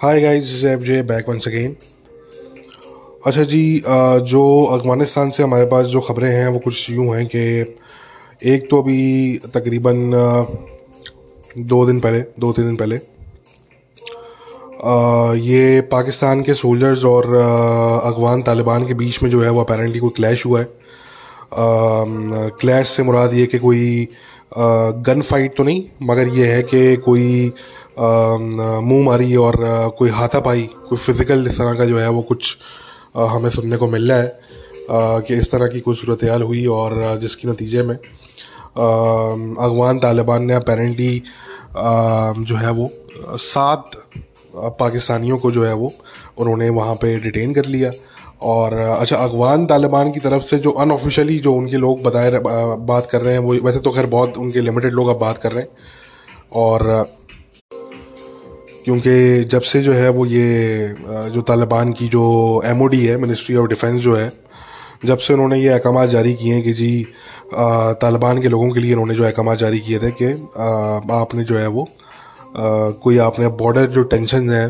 Hi guys F J back once again अच्छा जी जो अफ़गानिस्तान से हमारे पास जो ख़बरें हैं, वो कुछ यूँ हैं कि एक तो अभी तकरीबन दो दिन पहले, दो तीन दिन पहले ये पाकिस्तान के सोल्जर्स और अफगान तालिबान के बीच में जो है वो अपेरेंटली कोई क्लैश हुआ है। क्लैश से मुराद ये कि कोई गन फाइट तो नहीं, मगर ये है कि कोई मुँह मारी और कोई हाथापाई, कोई फ़िज़िकल इस तरह का जो है वो कुछ हमें सुनने को मिल रहा है कि इस तरह की कोई सूरत हाल हुई और जिसके नतीजे में अफगान तालिबान ने अपेरेंटली जो है वो, सात पाकिस्तानियों को जो है वो, उन्होंने वहाँ पे डिटेन कर लिया और अच्छा अफगान तालिबान की तरफ़ से जो अनऑफिशियली जो उनके लोग बताए बात कर रहे हैं, वो, वैसे तो खैर बहुत उनके लिमिटेड लोग अब बात कर रहे हैं और क्योंकि जब से जो है वो ये जो तालिबान की जो एमओडी है मिनिस्ट्री ऑफ़ डिफेंस जो है, जब से उन्होंने ये अहकाम जारी किए हैं कि जी तालिबान के लोगों के लिए उन्होंने जो अहकाम जारी किए थे कि आपने जो है वो कोई आपने बॉर्डर जो टेंशन हैं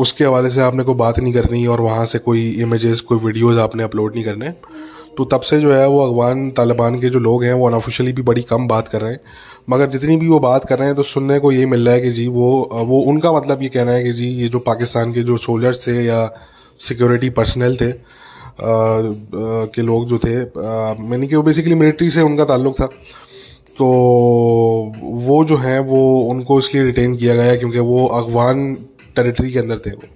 उसके हवाले से आपने कोई बात नहीं करनी और वहाँ से कोई इमेजेस कोई वीडियोस आपने अपलोड नहीं करने तो तब से जो है वो अफगान तालिबान के जो लोग हैं वो अनऑफिशियली भी बड़ी कम बात कर रहे हैं। मगर जितनी भी वो बात कर रहे हैं तो सुनने को ये मिल रहा है कि जी वो वो उनका मतलब ये कहना है कि जी ये जो पाकिस्तान के जो सोल्जर्स थे या सिक्योरिटी पर्सनल थे आ, आ, के लोग जो थे मैंने कि वो बेसिकली मिलिट्री से उनका ताल्लुक था। तो वो जो हैं वो उनको इसलिए रिटेन किया गया क्योंकि वो अफगान टेरिटरी के अंदर थे वो।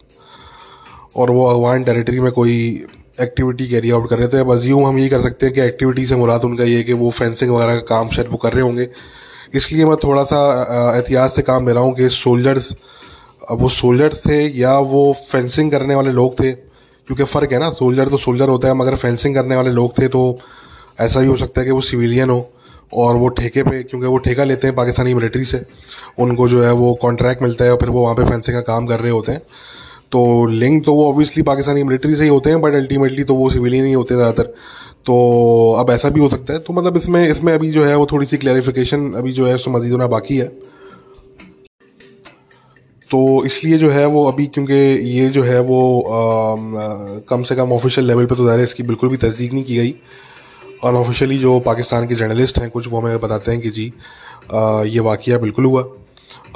और वो अफगान टेरिटरी में कोई एक्टिविटी कैरी आउट कर रहे थे। बस यूँ हम ये कर सकते हैं कि एक्टिविटी से मुराद उनका ये कि वो फेंसिंग वगैरह का काम शायद वो कर रहे होंगे। इसलिए मैं थोड़ा सा एहतियात से काम ले रहा हूँ कि सोल्जर्स वो सोल्जर्स थे या वो फेंसिंग करने वाले लोग थे? क्योंकि फ़र्क है ना सोल्जर तो सोल्जर होता है, मगर फेंसिंग करने वाले लोग थे तो ऐसा भी हो सकता है कि वो सिविलियन हो और वो ठेके पे, क्योंकि वो ठेका लेते हैं पाकिस्तानी मिलिट्री से। उनको जो है वो कॉन्ट्रैक्ट मिलता है और फिर वो वहाँ पे फेंसिंग का काम कर रहे होते हैं। तो लिंक तो वो ऑब्वियसली पाकिस्तानी मिलिट्री से ही होते हैं बट अल्टीमेटली तो वो सिविलियन ही होते हैं ज़्यादातर। तो अब ऐसा भी हो सकता है। तो मतलब इसमें इसमें अभी जो है वो थोड़ी सी क्लैरिफिकेशन अभी जो है उसमें मजीद होना बाकी है। तो इसलिए जो है वो अभी क्योंकि ये जो है वो आ, कम से कम ऑफिशियल लेवल पे तो ज़ाहिर इसकी बिल्कुल भी तस्दीक नहीं की गई। अनऑफिशियली जो पाकिस्तान के जर्नलिस्ट हैं कुछ वो हमें बताते हैं कि जी आ, ये वाक़ बिल्कुल हुआ।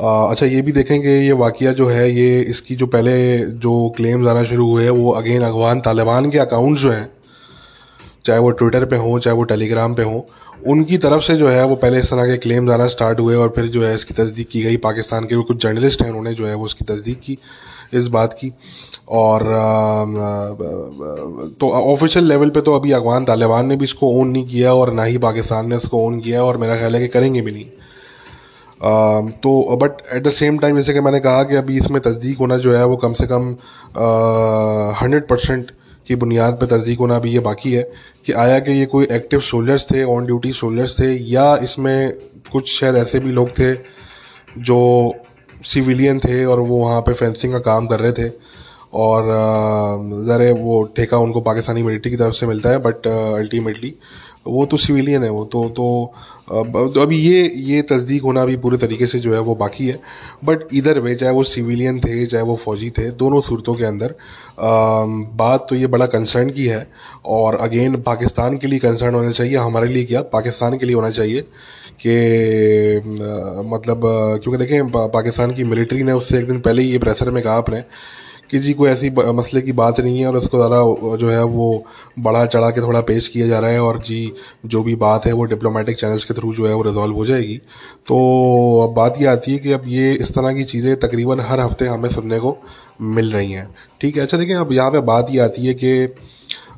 अच्छा ये भी देखें कि ये वाक़ जो है, ये इसकी जो पहले जो क्लेम्स आना शुरू हुए हैं, वो अगेन अफगान तालिबान के अकाउंट जो हैं, चाहे वो ट्विटर पे हों, चाहे वो टेलीग्राम पे हों, उनकी तरफ़ से जो है, वो पहले इस तरह के क्लेम्स आना स्टार्ट हुए और फिर जो है इसकी तस्दीक की गई। पाकिस्तान के कुछ जर्नलिस्ट हैं, उन्होंने जो है वो उसकी तस्दीक की, इस बात की। और तो ऑफिशियल लेवल पे तो अभी अफगान तालिबान ने भी इसको ओन नहीं किया और ना ही पाकिस्तान ने इसको ओन किया और मेरा ख्याल है कि करेंगे भी नहीं। तो but at the same time जैसे कि मैंने कहा कि अभी इसमें तस्दीक होना जो है वो कम से कम हंड्रेड परसेंट की बुनियाद पर तस्दीक होना अभी ये बाकी है कि आया कि ये कोई एक्टिव सोल्जर्स थे ऑन ड्यूटी सोल्जर्स थे या इसमें कुछ शायद ऐसे भी लोग थे जो सिविलियन थे और वो वहाँ पे फेंसिंग का काम कर रहे थे। और ज़रा वो ठेका उनको पाकिस्तानी मिलिट्री की तरफ़ से मिलता है बट अल्टीमेटली वो तो सिविलियन है वो तो तो, तो अभी ये ये तस्दीक होना अभी पूरे तरीके से जो है वो बाकी है। बट इधर वे चाहे वो सिविलियन थे चाहे वो फौजी थे दोनों सूरतों के अंदर आ, बात तो ये बड़ा कंसर्न की है। और अगेन पाकिस्तान के लिए कंसर्न होना चाहिए हमारे लिए क्या? पाकिस्तान के लिए होना चाहिए कि मतलब क्योंकि देखें पाकिस्तान की मिलिट्री ने उससे एक दिन पहले ही ये प्रेसर में कहा आपने कि जी कोई ऐसी मसले की बात नहीं है और उसको ज़्यादा जो है वो बढ़ा चढ़ा के थोड़ा पेश किया जा रहा है और जी जो भी बात है वो डिप्लोमेटिक चैनल्स के थ्रू जो है वो रिजॉल्व हो जाएगी। तो अब बात ये आती है कि अब ये इस तरह की चीज़ें तकरीबन हर हफ़्ते हमें सुनने को मिल रही हैं। ठीक है? अच्छा देखिए, अब यहाँ पर बात ये आती है कि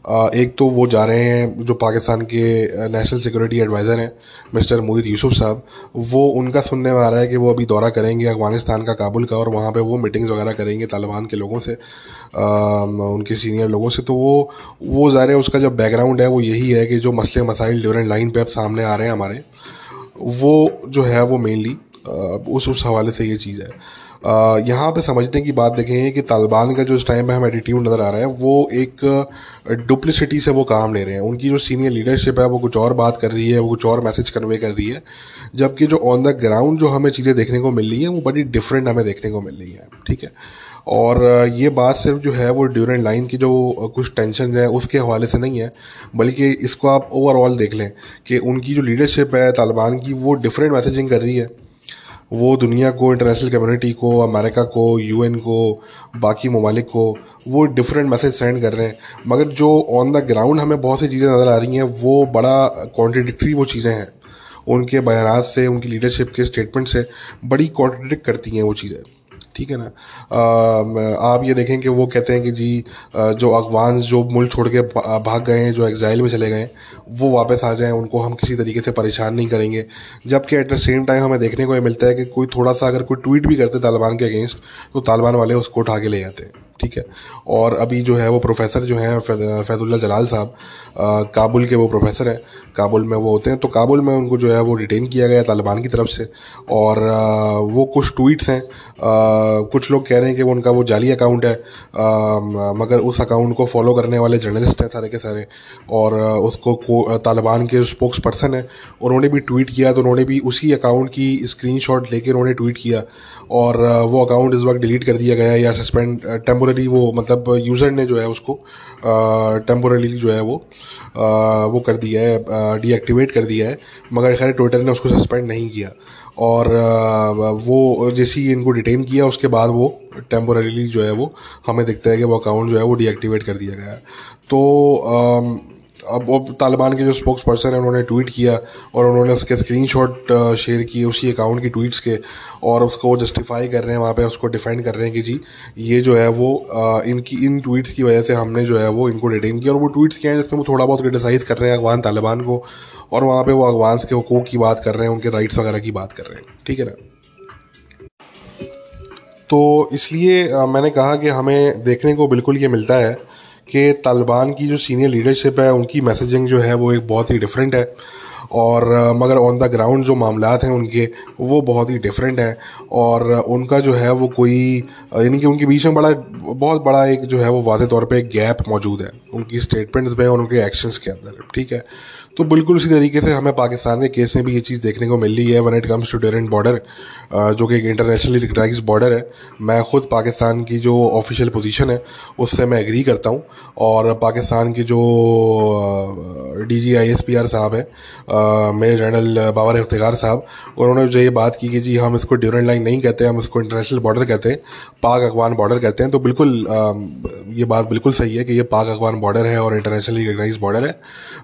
एक तो वो जा रहे हैं जो पाकिस्तान के नेशनल सिक्योरिटी एडवाइज़र हैं मिस्टर मोहित यूसुफ साहब वो उनका सुनने में आ रहा है कि वो अभी दौरा करेंगे अफ़गानिस्तान का काबुल का और वहाँ पे वो मीटिंग्स वगैरह करेंगे तालिबान के लोगों से आ, उनके सीनियर लोगों से। तो वो वो ज़ाहिर है उसका जो बैकग्राउंड है वो यही है कि जो मसले मसाइल ड्यूरेंट लाइन पर अब सामने आ रहे हैं हमारे वो जो है वो मेनली उस उस हवाले से ये चीज़ है। यहाँ पे समझने की बात देखें कि तालिबान का जो इस टाइम पे हम एटीट्यूड नज़र आ रहा है, वो एक डुप्लिसिटी से वो काम ले रहे हैं। उनकी जो सीनियर लीडरशिप है, वो कुछ और बात कर रही है, वो कुछ और मैसेज कन्वे कर रही है, जबकि जो ऑन द ग्राउंड जो हमें चीज़ें देखने को मिल रही हैं, वो बड़ी डिफरेंट हमें देखने को मिल रही है, ठीक है? और ये बात सिर्फ़ जो है, वो ड्यूरेंट लाइन की जो कुछ टेंशन है, उसके हवाले से नहीं है, बल्कि इसको आप ओवरऑल देख लें कि उनकी जो लीडरशिप है, तालिबान की, वो डिफरेंट मैसेजिंग कर रही है। वो दुनिया को इंटरनेशनल कम्युनिटी को अमेरिका को यूएन को, बाकी ममालिक को, वो डिफरेंट मैसेज सेंड कर रहे हैं। मगर जो ऑन द ग्राउंड हमें बहुत सी चीज़ें नज़र आ रही हैं, वो बड़ा कॉन्ट्रडिक्ट्री वो चीज़ें हैं। उनके बयान से, उनकी लीडरशिप के स्टेटमेंट से बड़ी कॉन्ट्रडिक्ट करती हैं वो चीज़ें। ठीक है ना? आप ये देखें कि वो कहते हैं कि जी जो अफगान, जो मुल्क छोड़ के भाग गए हैं, जो एग्ज़ाइल में चले गए वो वापस आ जाएँ, उनको हम किसी तरीके से परेशान नहीं करेंगे। जबकि एट द सेम टाइम हमें देखने को ये मिलता है कि कोई थोड़ा सा अगर कोई ट्वीट भी करते तालिबान के अगेंस्ट तो तालिबान वाले उसको उठा के ले जाते हैं। ठीक है? और अभी जो है वो प्रोफेसर जो है फैजुल्ला जलाल साहब काबुल के वो प्रोफेसर हैं। काबुल में वो होते हैं। तो काबुल में उनको जो है वो डिटेन किया गया तालिबान की तरफ़ से। और आ, वो कुछ ट्वीट्स हैं। कुछ लोग कह रहे हैं कि वो उनका वो जाली अकाउंट है। आ, मगर उस अकाउंट को फॉलो करने वाले जर्नलिस्ट हैं सारे के सारे। और उसको तालिबान के स्पोक्स पर्सन है उन्होंने भी ट्वीट किया। तो उन्होंने भी उसी अकाउंट की स्क्रीन लेके उन्होंने ट्वीट किया। और वो अकाउंट इस वक्त डिलीट कर दिया गया या सस्पेंड टेम्पोररी वो मतलब यूज़र ने जो है उसको टेम्पोरली जो है वो आ, वो कर दिया है डीएक्टिवेट कर दिया है मगर खैर ट्विटर ने उसको सस्पेंड नहीं किया। और आ, वो जैसे ही इनको डिटेन किया उसके बाद वो टेम्पोरली जो है वो हमें दिखता है कि वो अकाउंट जो है वो डीएक्टिवेट कर दिया गया है। तो अब वो तालिबान के जो स्पोक्स पर्सन है, उन्होंने ट्वीट किया और उन्होंने उसके स्क्रीनशॉट शेयर किए उसी अकाउंट की ट्वीट्स के और उसको जस्टिफाई कर रहे हैं, वहाँ पे उसको डिफेंड कर रहे हैं कि जी, ये जो है वो इनकी, इन ट्वीट्स की वजह से हमने जो है वो इनको डिटेन किया और वो ट्वीट्स क्या हैं, जिसमें वो थोड़ा बहुत क्रिटिसाइज़ कर रहे हैं अफगान तालिबान को और वहाँ पर वो अफगान के हकूक़ की बात कर रहे हैं, उनके राइट्स वगैरह की बात कर रहे हैं। ठीक है ना? तो इसलिए मैंने कहा कि हमें देखने को बिल्कुल ये मिलता है कि तालिबान की जो सीनियर लीडरशिप है, उनकी मैसेजिंग जो है वो एक बहुत ही डिफरेंट है। और मगर ऑन द ग्राउंड जो मामला हैं उनके, वो बहुत ही डिफरेंट हैं। और उनका जो है वो कोई यानी कि उनके बीच में बड़ा, बहुत बड़ा एक जो है वो वाज तौर पर गैप मौजूद है उनकी स्टेटमेंट्स में और उनके एक्शंस के अंदर, ठीक है? तो बिल्कुल उसी तरीके से हमें पाकिस्तान के केस में भी ये चीज़ देखने को मिल रही है when it comes to Durand border जो कि एक इंटरनेशनली रिकगनाइज बॉर्डर है। मैं ख़ुद पाकिस्तान की जो ऑफिशियल पोजीशन है, उससे मैं एग्री करता हूँ। और पाकिस्तान के जो D G I S P R साहब हैं मेजर जनरल बाबर इफ्तार साहब उन्होंने जो ये बात की कि जी हम इसको ड्यूरेंट लाइन नहीं कहते, हम इसको इंटरनेशनल बॉर्डर कहते हैं, पाक अफगान बॉर्डर कहते हैं तो बिल्कुल ये बात बिल्कुल सही है कि ये पाक अफगान बॉर्डर है और इंटरनेशनली रिकगनाइज बॉर्डर है।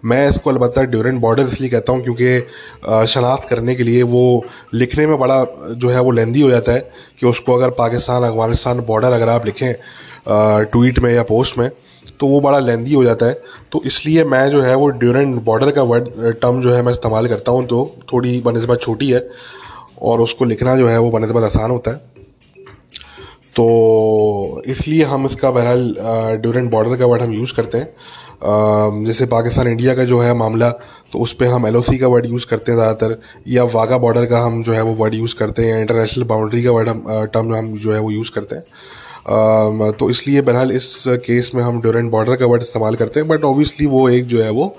मैं इसको अलबत्त ड्यूरेंट बॉर्डर इसलिए कहता हूँ क्योंकि शनाख्त करने के लिए वो लिखने में बड़ा, जो है वो लेंदी हो जाता है कि उसको अगर पाकिस्तान अफ़गानिस्तान बॉर्डर अगर आप लिखें ट्वीट में या पोस्ट में तो वो बड़ा लेंदी हो जाता है। तो इसलिए मैं जो है वो ड्यूरेंट बॉर्डर का वर्ड टर्म जो है मैं इस्तेमाल करता हूँ। तो थोड़ी बनस्बत छोटी है और उसको लिखना जो है वो बनस्बत आसान होता है। तो इसलिए हम इसका बहरहाल ड्यूरेंट बॉर्डर का वर्ड हम यूज़ करते हैं। जैसे पाकिस्तान इंडिया का जो है मामला तो उस पर हम एलओसी का वर्ड यूज़ करते हैं ज़्यादातर, या वाघा बॉर्डर का हम जो है वो वर्ड यूज़ करते हैं इंटरनेशनल बाउंड्री का वर्ड हम टर्म हम जो है वो यूज़ करते हैं। तो इसलिए बहरहाल इस केस में हम ड्यूरेंट बॉर्डर का वर्ड इस्तेमाल करते हैं बट ऑब्वियसली वो एक जो है वो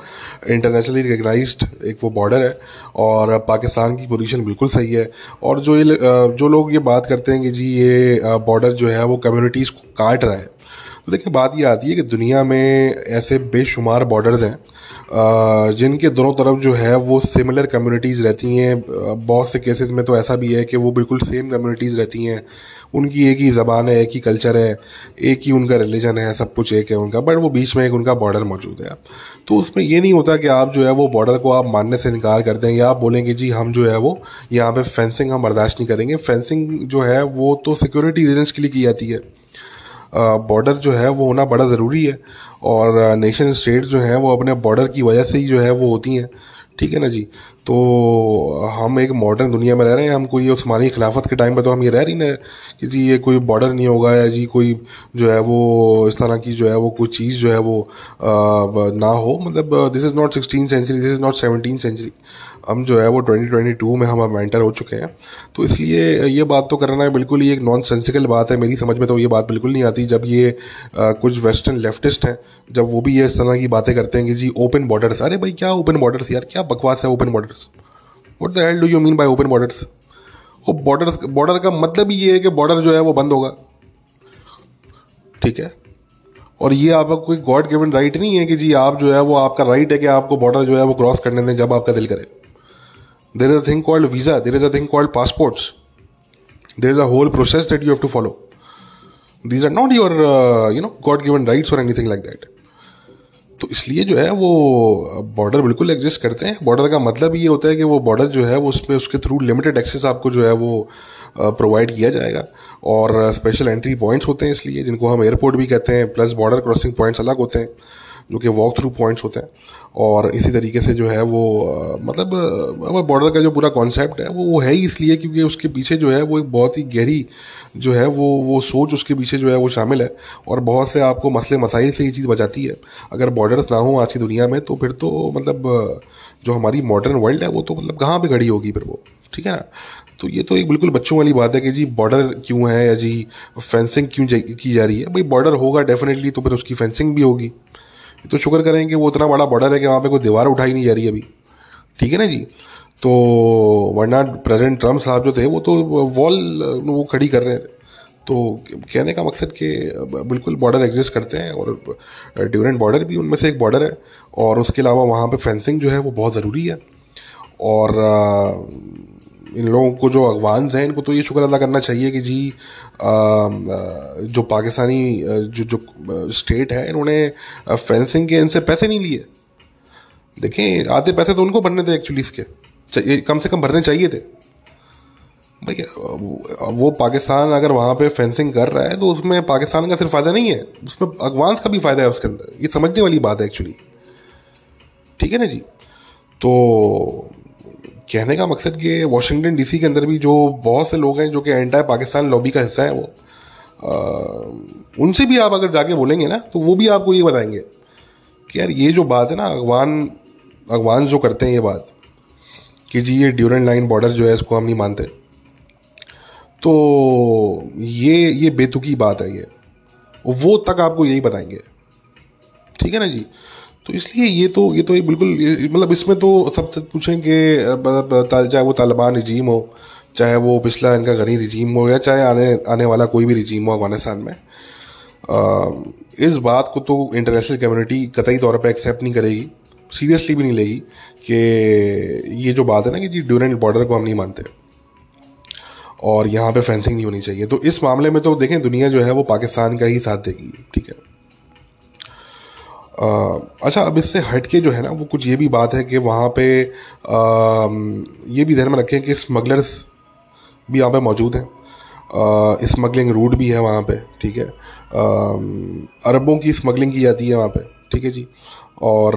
इंटरनेशनली रिकगनाइज एक वो बॉर्डर है, और पाकिस्तान की पोजीशन बिल्कुल सही है। और जो ये जो लोग ये बात करते हैं कि जी ये बॉर्डर जो है वो कम्युनिटीज़ को काट रहा है तो देखिए, बात ये आती है कि दुनिया में ऐसे बेशुमार बॉर्डर्स हैं जिनके दोनों तरफ़ जो है वो सिमिलर कम्युनिटीज़ रहती हैं। बहुत से केसेस में तो ऐसा भी है कि वो बिल्कुल सेम कम्युनिटीज़ रहती हैं। उनकी एक ही ज़बान है, एक ही कल्चर है, एक ही उनका रिलीजन है, सब कुछ एक है उनका बट वो बीच में एक उनका बॉर्डर मौजूद है। तो उसमें ये नहीं होता कि आप जो है वो बॉर्डर को आप मानने से इनकार कर दें या आप बोलेंगे जी, हम जो है वो यहाँ पे फेंसिंग हम बर्दाश्त नहीं करेंगे। फेंसिंग जो है वो तो सिक्योरिटी रीजन्स के लिए की जाती है। बॉर्डर जो है वो होना बड़ा ज़रूरी है और नेशन स्टेट जो हैं वो अपने बॉर्डर की वजह से ही जो है वो होती हैं। ठीक है ना जी? तो हम एक मॉडर्न दुनिया में रह रहे हैं हम कोई उस्मानी खिलाफत के टाइम पर तो हम ये रह रही ना कि जी ये कोई बॉर्डर नहीं होगा या जी कोई जो है वो इस तरह की जो है वो कोई चीज़ जो है वो आ, ना हो। मतलब this is not sixteen century this is not seventeen century हम जो है वो 2022 में हम अब एंटर हो चुके हैं। तो इसलिए ये बात तो करना है बिल्कुल ही एक नॉन सेंसिकल बात है। मेरी समझ में तो ये बात बिल्कुल नहीं आती जब ये आ, कुछ वेस्टर्न लेफ्टिस्ट हैं जब वो भी ये इस तरह की बातें करते हैं कि जी ओपन बॉर्डर्स अरे भाई क्या ओपन बॉर्डर्स यार? क्या बकवास है open borders what the hell do you mean by open borders वो बॉर्डर बॉर्डर का मतलब ही ये है कि बॉर्डर जो है वो बंद होगा। ठीक है? और ये आपका कोई गॉड गिवन राइट नहीं है कि जी आप जो है वो आपका राइट है कि आपको बॉर्डर जो है वो क्रॉस करने दें जब आपका दिल करे। There is a thing called visa there is a thing called passports there is a whole process that you have to follow these are not your you know god given rights और anything like that तो इसलिए जो है वो border बिल्कुल exist करते हैं। Border का मतलब ये होता है कि वो बॉर्डर जो है वो उस पर उसके थ्रू लिमिटेड एक्सेस आपको जो है वो प्रोवाइड किया जाएगा। और स्पेशल एंट्री पॉइंट्स होते हैं इसलिए, जिनको हम एयरपोर्ट भी कहते हैं प्लस बॉर्डर क्रॉसिंग पॉइंट्स अलग होते हैं, जो कि वॉक थ्रू पॉइंट्स होते हैं। और इसी तरीके से जो है वो मतलब बॉर्डर का जो पूरा कॉन्सेप्ट है, वो वो है ही इसलिए क्योंकि उसके पीछे जो है वो एक बहुत ही गहरी जो है वो वो सोच उसके पीछे जो है वो शामिल है। और बहुत से आपको मसले मसाइल से ये चीज़ बचाती है। अगर बॉर्डर्स ना हो आज की दुनिया में तो फिर तो मतलब जो हमारी मॉडर्न वर्ल्ड है, वो तो मतलब कहाँ पे खड़ी होगी फिर वो? ठीक है ना? तो ये तो एक बिल्कुल बच्चों वाली बात है कि जी बॉर्डर क्यों है या जी फेंसिंग क्यों की जा रही है? भाई बॉर्डर होगा डेफिनेटली तो फिर उसकी फेंसिंग भी होगी। तो शुक्र करें कि वो इतना बड़ा बॉर्डर है कि वहाँ पे कोई दीवार उठाई नहीं जा रही अभी। ठीक है ना जी? तो वरना प्रेसिडेंट ट्रंप साहब जो थे, वो तो वॉल वो खड़ी कर रहे थे। तो कहने का मकसद कि बिल्कुल बॉर्डर एग्जिस्ट करते हैं और ड्यूरेंट बॉर्डर भी उनमें से एक बॉर्डर है और उसके अलावा वहाँ पे फेंसिंग जो है वो बहुत ज़रूरी है। और इन लोगों को जो अफगान हैं, इनको तो ये शुक्र अदा करना चाहिए कि जी जो पाकिस्तानी जो जो स्टेट है, इन्होंने फेंसिंग के इनसे पैसे नहीं लिए। देखें, आधे पैसे तो उनको भरने थे एक्चुअली इसके। कम से कम भरने चाहिए थे। भाई वो पाकिस्तान अगर वहाँ पे फेंसिंग कर रहा है तो उसमें पाकिस्तान का सिर्फ़ फ़ायदा नहीं है। उसमें अफगान्स का भी फ़ायदा है उसके अंदर। ये समझने वाली बात है एक्चुअली ठीक है ना जी? तो कहने का मकसद कि वाशिंगटन डीसी के अंदर भी जो बहुत से लोग हैं जो कि एंटाई पाकिस्तान लॉबी का हिस्सा है वो आ, उनसे भी आप अगर जाके बोलेंगे ना तो वो भी आपको ये बताएँगे कि यार ये जो बात है ना अगवान अगवान जो करते हैं ये बात कि जी ये ड्यूरन लाइन बॉर्डर जो है इसको हम नहीं मानते। तो ये ये बेतुकी बात है ये। वो तक आपको यही बताएँगे। ठीक है ना जी? तो इसलिए ये तो ये तो एक बिल्कुल मतलब इसमें तो सब पूछें कि चाहे वो तालिबान रिजीम हो चाहे वो पिछला इनका गनी रिजीम हो या चाहे आने आने वाला कोई भी रिजीम हो अफ़गानिस्तान में आ, इस बात को तो इंटरनेशनल कम्युनिटी कतई तौर पर एक्सेप्ट नहीं करेगी सीरियसली भी नहीं लेगी कि ये जो बात है ना कि जी ड्यूरेंट बॉर्डर को हम नहीं मानते। और यहाँ पे फेंसिंग नहीं होनी चाहिए। तो इस मामले में तो देखें दुनिया जो है वो पाकिस्तान का ही साथ देगी ठीक है? अच्छा अब इससे हट के जो है ना वो कुछ ये भी बात है कि वहाँ पे आ, ये भी ध्यान में रखें कि स्मगलर्स भी यहाँ पे मौजूद हैं। स्मगलिंग रूट भी है वहाँ पे ठीक है? अरबों की स्मगलिंग की जाती है वहाँ पे ठीक है जी? और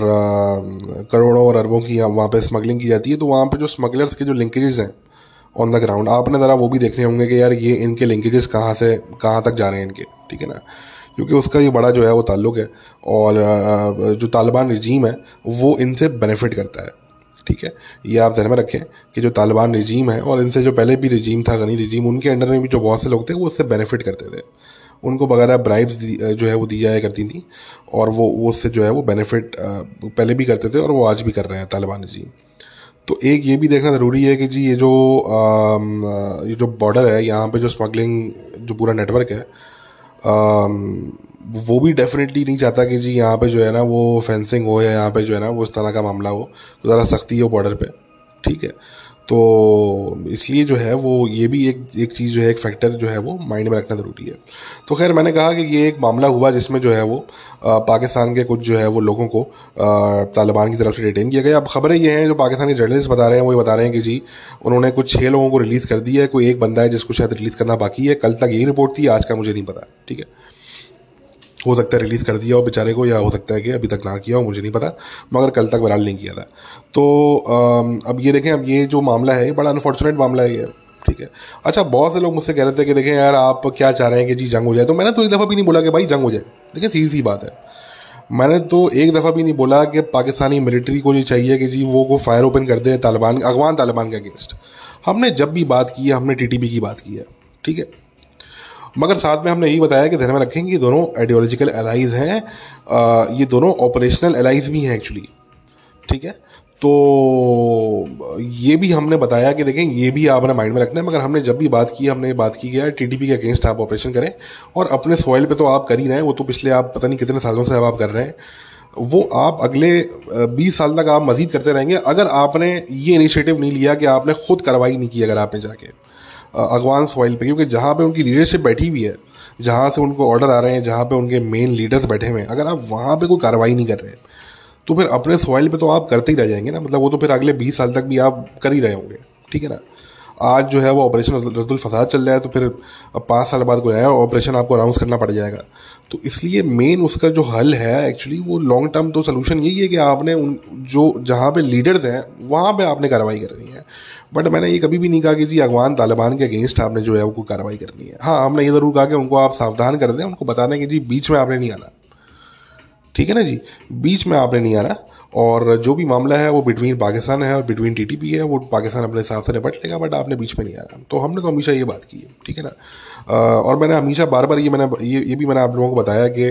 करोड़ों और अरबों की वहाँ पे स्मगलिंग की जाती है। तो वहाँ पे जो स्मगलर्स के जो लिंकेजेस हैं ऑन द ग्राउंड आपने ज़रा वो भी देखने होंगे कि यार ये इनके लिंकेजेस कहाँ से कहाँ तक जा रहे हैं इनके ठीक है ना? क्योंकि उसका ये बड़ा जो है वो ताल्लुक है और जो तालिबान रजीम है वो इनसे बेनिफिट करता है। ठीक है? ये आप ध्यान में रखें कि जो तालिबान रजीम है और इनसे जो पहले भी रजीम था गनी रजीम उनके अंडर में भी जो बहुत से लोग थे वो उससे बेनिफिट करते थे। उनको वगैरह ब्राइब्स जो है वो दी जाया करती थी और वो वो उससे जो है वो बेनिफिट पहले भी करते थे और वो आज भी कर रहे हैं तालिबान रजीम। तो एक ये भी देखना ज़रूरी है कि जी ये जो आ, ये जो बॉर्डर है यहाँ पे जो स्मगलिंग जो पूरा नेटवर्क है वो भी डेफिनेटली नहीं चाहता कि जी यहाँ पे जो है ना वो फेंसिंग हो या यहाँ पे जो है ना वो इस तरह का मामला हो तो ज़रा सख्ती हो बॉर्डर पे, ठीक है? तो इसलिए जो है वो ये भी एक एक चीज़ जो है, एक फैक्टर जो है वो माइंड में रखना ज़रूरी है। तो खैर, मैंने कहा कि ये एक मामला हुआ जिसमें जो है वो पाकिस्तान के कुछ जो है वो लोगों को तालिबान की तरफ़ से डिटेन किया गया। अब खबरें ये हैं, जो पाकिस्तानी जर्नलिस्ट बता रहे हैं, वो ये बता रहे हैं कि जी, उन्होंने कुछ छः लोगों को रिलीज़ कर दिया है, कोई एक बंदा है जिसको शायद रिलीज़ करना बाकी है। कल तक यही रिपोर्ट थी, आज का मुझे नहीं पता, ठीक है? हो सकता है रिलीज़ कर दिया हो बेचारे को या हो सकता है कि अभी तक ना किया हो, मुझे नहीं पता, मगर कल तक बहरहाल नहीं किया था। तो अब ये देखें, अब ये जो मामला है बड़ा अनफॉर्चुनेट मामला है ये, ठीक है। अच्छा बहुत से लोग मुझसे कह रहे थे कि देखें यार, आप क्या चाह रहे हैं कि जी जंग हो जाए? तो मैंने तो एक दफ़ा भी नहीं बोला कि भाई जंग हो जाए। देखिए सीधी सी बात है। मैंने तो एक दफ़ा भी नहीं बोला कि पाकिस्तानी मिलिट्री को ये चाहिए कि जी वो को फायर ओपन कर दे तालिबान, अफगान तालिबान के अगेंस्ट हमने जब भी बात की है, हमने टीटीपी की बात की है, ठीक है। मगर साथ में हमने यही बताया कि ध्यान में रखेंगे दोनों आइडियोलॉजिकल एलाइज हैं। ये दोनों ऑपरेशनल एलाइज भी हैं एक्चुअली ठीक है? तो ये भी हमने बताया कि देखें, ये भी आपने माइंड में रखना है, मगर हमने जब भी बात की, हमने बात की गया टीटीपी के अगेंस्ट आप ऑपरेशन करें, और अपने सॉइल पे तो आप कर ही रहे हैं, वो तो पिछले आप, पता नहीं कितने सालों से अब आप कर रहे हैं। वो आप अगले 20 साल तक आप मजीद करते रहेंगे, अगर आपने ये इनिशिएटिव नहीं लिया कि आपने खुद कार्रवाई नहीं की अगर आपने जाके। अगवान सॉइल पे, क्योंकि जहाँ पे उनकी लीडरशिप बैठी हुई है, जहाँ से उनको ऑर्डर आ रहे हैं, जहाँ पे उनके मेन लीडर्स बैठे हुए हैं, अगर आप वहाँ पे कोई कार्रवाई नहीं कर रहे हैं तो फिर अपने सॉइल पे तो आप करते ही रह जाएँगे ना मतलब वो तो फिर अगले बीस साल तक भी आप कर ही रहे होंगे, ठीक है ना? आज जो है वो ऑपरेशन रद्दुल फसाद चल रहा है तो फिर पाँच साल बाद कोई नया ऑपरेशन आपको अनाउंस करना पड़ जाएगा। तो इसलिए मेन उसका जो हल है एक्चुअली वो लॉन्ग टर्म तो सोल्यूशन यही है कि आपने उन, जो जहाँ पे लीडर्स हैं, वहाँ पे आपने कार्रवाई करनी है। बट मैंने ये कभी भी नहीं कहा कि जी अफगान तालिबान के अगेंस्ट आपने जो है वो कार्रवाई करनी है। हाँ हमने ये ज़रूर कहा कि उनको आप सावधान कर दें, उनको बताने कि जी बीच में आपने नहीं आना। ठीक है ना जी? बीच में आपने नहीं आना और जो भी मामला है वो बिटवीन पाकिस्तान है और बिटवीन टीटीपी है, वो पाकिस्तान अपने हिसाब से निपट लेगा बट आपने बीच में नहीं आना। तो हमने तो हमेशा ये बात की है, ठीक है ना? और मैंने हमेशा बार बार ये मैंने, ये ये भी मैंने आप लोगों को बताया कि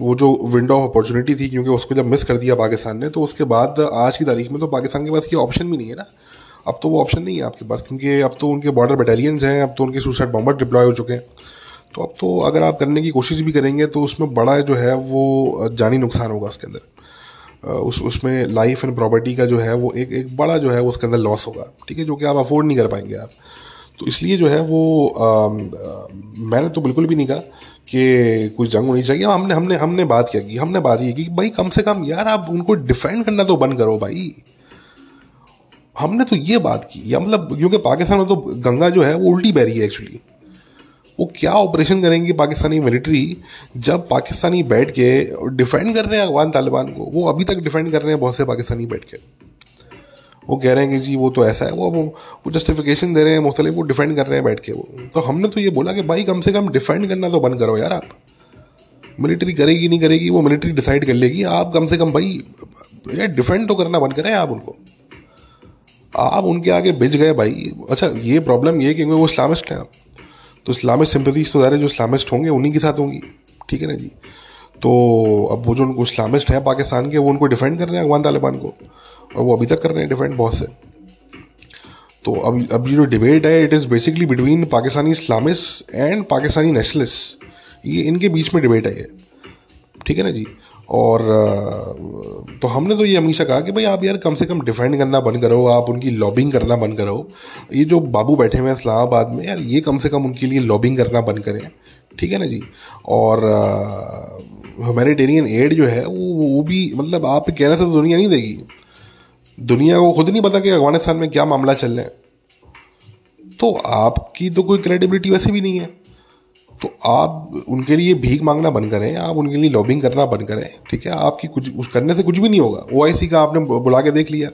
वो जो विंडो ऑफ़ अपॉर्चुनिटी थी, क्योंकि उसको जब मिस कर दिया पाकिस्तान ने तो उसके बाद आज की तारीख में तो पाकिस्तान के पास ये ऑप्शन भी नहीं है ना। अब तो वो ऑप्शन नहीं है आपके पास क्योंकि अब तो उनके बॉर्डर बटालियंस हैं अब तो उनके सुसाइड बॉम्बर डिप्लॉय हो चुके हैं। तो अब तो अगर आप करने की कोशिश भी करेंगे तो उसमें बड़ा जो है वो जानी नुकसान होगा उसके अंदर। उस उसमें लाइफ एंड प्रॉपर्टी का जो है वो एक एक बड़ा जो है उसके अंदर लॉस होगा। ठीक है जो कि आप अफोर्ड नहीं कर पाएँगे आप। तो इसलिए जो है वो आ, आ, मैंने तो बिल्कुल भी नहीं कहा कि कोई जंग होनी चाहिए। हमने हमने हमने बात क्या की हमने बात ये की कि भाई कम से कम यार आप उनको डिफेंड करना तो बंद करो भाई। हमने तो ये बात की, या मतलब क्योंकि पाकिस्तान में तो गंगा जो है वो उल्टी बह रही है एक्चुअली वो क्या ऑपरेशन करेंगे पाकिस्तानी मिलिट्री जब पाकिस्तानी बैठ के डिफेंड कर रहे हैं अफगान तालिबान को? वो अभी तक डिफेंड कर रहे हैं बहुत से पाकिस्तानी बैठ के। वो कह रहे हैं कि जी वो तो ऐसा है, वो वो जस्टिफिकेशन दे रहे हैं मुख्तलिफ़, वो डिफेंड कर रहे हैं बैठ के। वो तो हमने तो ये बोला कि भाई कम से कम डिफेंड करना तो बंद करो यार आप। मिलिट्री करेगी नहीं करेगी, वो मिलिट्री डिसाइड कर लेगी। आप कम से कम भाई, यार डिफेंड तो करना बंद करें आप उनको। आप उनके आगे भिज गए भाई। अच्छा ये प्रॉब्लम ये कि वो इस्लामिस्ट हैं आप। तो इस्लामिक सिंपथीज तो ज़्यादा जो इस्लामिस्ट होंगे, उन्हीं के साथ होंगी। ठीक है ना जी? तो अब वो जो उनको इस्लामिस्ट हैं पाकिस्तान के, वो उनको डिफेंड कर रहे हैं अफगान तालिबान को। और वो अभी तक कर रहे हैं डिफेंड बहुत से। तो अब अब ये जो डिबेट है it is basically between Pakistani Islamist and Pakistani nationalist ये इनके बीच में डिबेट है ये। ठीक है ना जी? और तो हमने तो ये हमेशा कहा कि भाई आप यार कम से कम डिफेंड करना बंद करो, आप उनकी लॉबिंग करना बंद करो। ये जो बाबू बैठे हुए हैं इस्लामाबाद में, यार ये कम से कम उनके लिए लॉबिंग करना बंद करें। ठीक है ना जी? और ह्यूमेटेरियन एड जो है, वो वो भी मतलब आप कहने से तो दुनिया नहीं देगी। दुनिया को खुद नहीं पता कि अफ़गानिस्तान में क्या मामला चल रहा है। तो आपकी तो कोई क्रेडिबिलिटी वैसे भी नहीं है। तो आप उनके लिए भीख मांगना बंद करें, आप उनके लिए लॉबिंग करना बंद करें, ठीक है? आपकी कुछ, उस करने से कुछ भी नहीं होगा। ओआईसी का आपने बुला के देख लिया।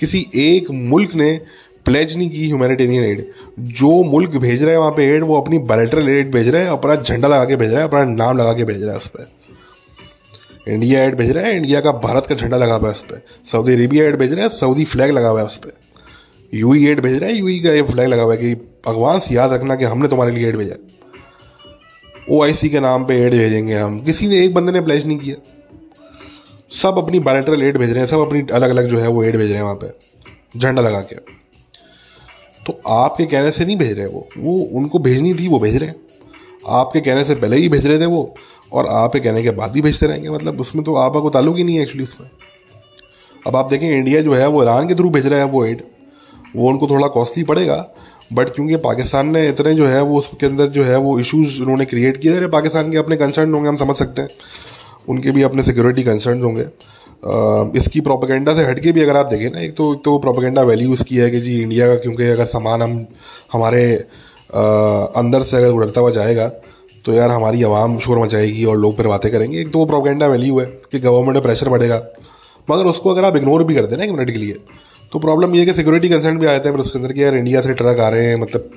किसी एक मुल्क ने प्लेज नहीं की ह्यूमैनिटेरियन एड जो मुल्क भेज रहे हैं वहाँ पे एड वो अपनी बायोलेटरल एड भेज रहे हैं, अपना झंडा लगा के भेज रहे हैं, अपना नाम लगा के भेज रहा है उस पर इंडिया एड भेज रहा है इंडिया का भारत का झंडा लगा हुआ है उस पर सऊदी अरेबिया एड भेज रहा है सऊदी फ्लैग लगा हुआ है उस पर यू ई एड भेज रहा है यू ई का ये फ्लैग लगा हुआ है कि भगवान से याद रखना कि हमने तुम्हारे लिए एड भेजा। ओआईसी के नाम पे एड भेजेंगे हम। किसी ने एक बंदे ने प्लेज नहीं किया। सब अपनी बायोलेटरल एड भेज रहे हैं, सब अपनी अलग अलग जो है वो एड भेज रहे हैं वहाँ पे, झंडा लगा के। तो आपके कहने से नहीं भेज रहे वो। वो उनको भेजनी थी, वो भेज रहे हैं। आपके कहने से पहले ही भेज रहे थे वो, और आपके कहने के बाद भी भेजते रहेंगे। मतलब उसमें तो आपका कोई ताल्लुक ही नहीं है एक्चुअली उसमें। अब आप देखें इंडिया जो है वो ईरान के थ्रू भेज रहा है वो एड वो उनको थोड़ा कॉस्टली पड़ेगा बट क्योंकि पाकिस्तान ने इतने जो है वो उसके अंदर जो है वो इशूज़ उन्होंने क्रिएट किए थे पाकिस्तान के अपने कंसर्न होंगे हम समझ सकते हैं। उनके भी अपने सिक्योरिटी कंसर्न होंगे। इसकी प्रोपेगेंडा से हटके भी अगर आप देखें ना एक तो एक तो प्रोपेगेंडा वैल्यू उसकी है कि जी इंडिया का क्योंकि अगर सामान हम हमारे आ, अंदर से अगर उड़ता हुआ जाएगा तो यार हमारी आवाम शोर मचाएगी और लोग फिर बातें करेंगे। एक तो वो प्रोपेगेंडा वैल्यू है कि गवर्नमेंट में प्रेशर बढ़ेगा। मगर उसको अगर आप इग्नोर भी कर देना एक मिनट के लिए तो प्रॉब्लम ये है कि सिक्योरिटी कंसर्न भी आए थे फिर उसके अंदर कि यार इंडिया से ट्रक आ रहे हैं मतलब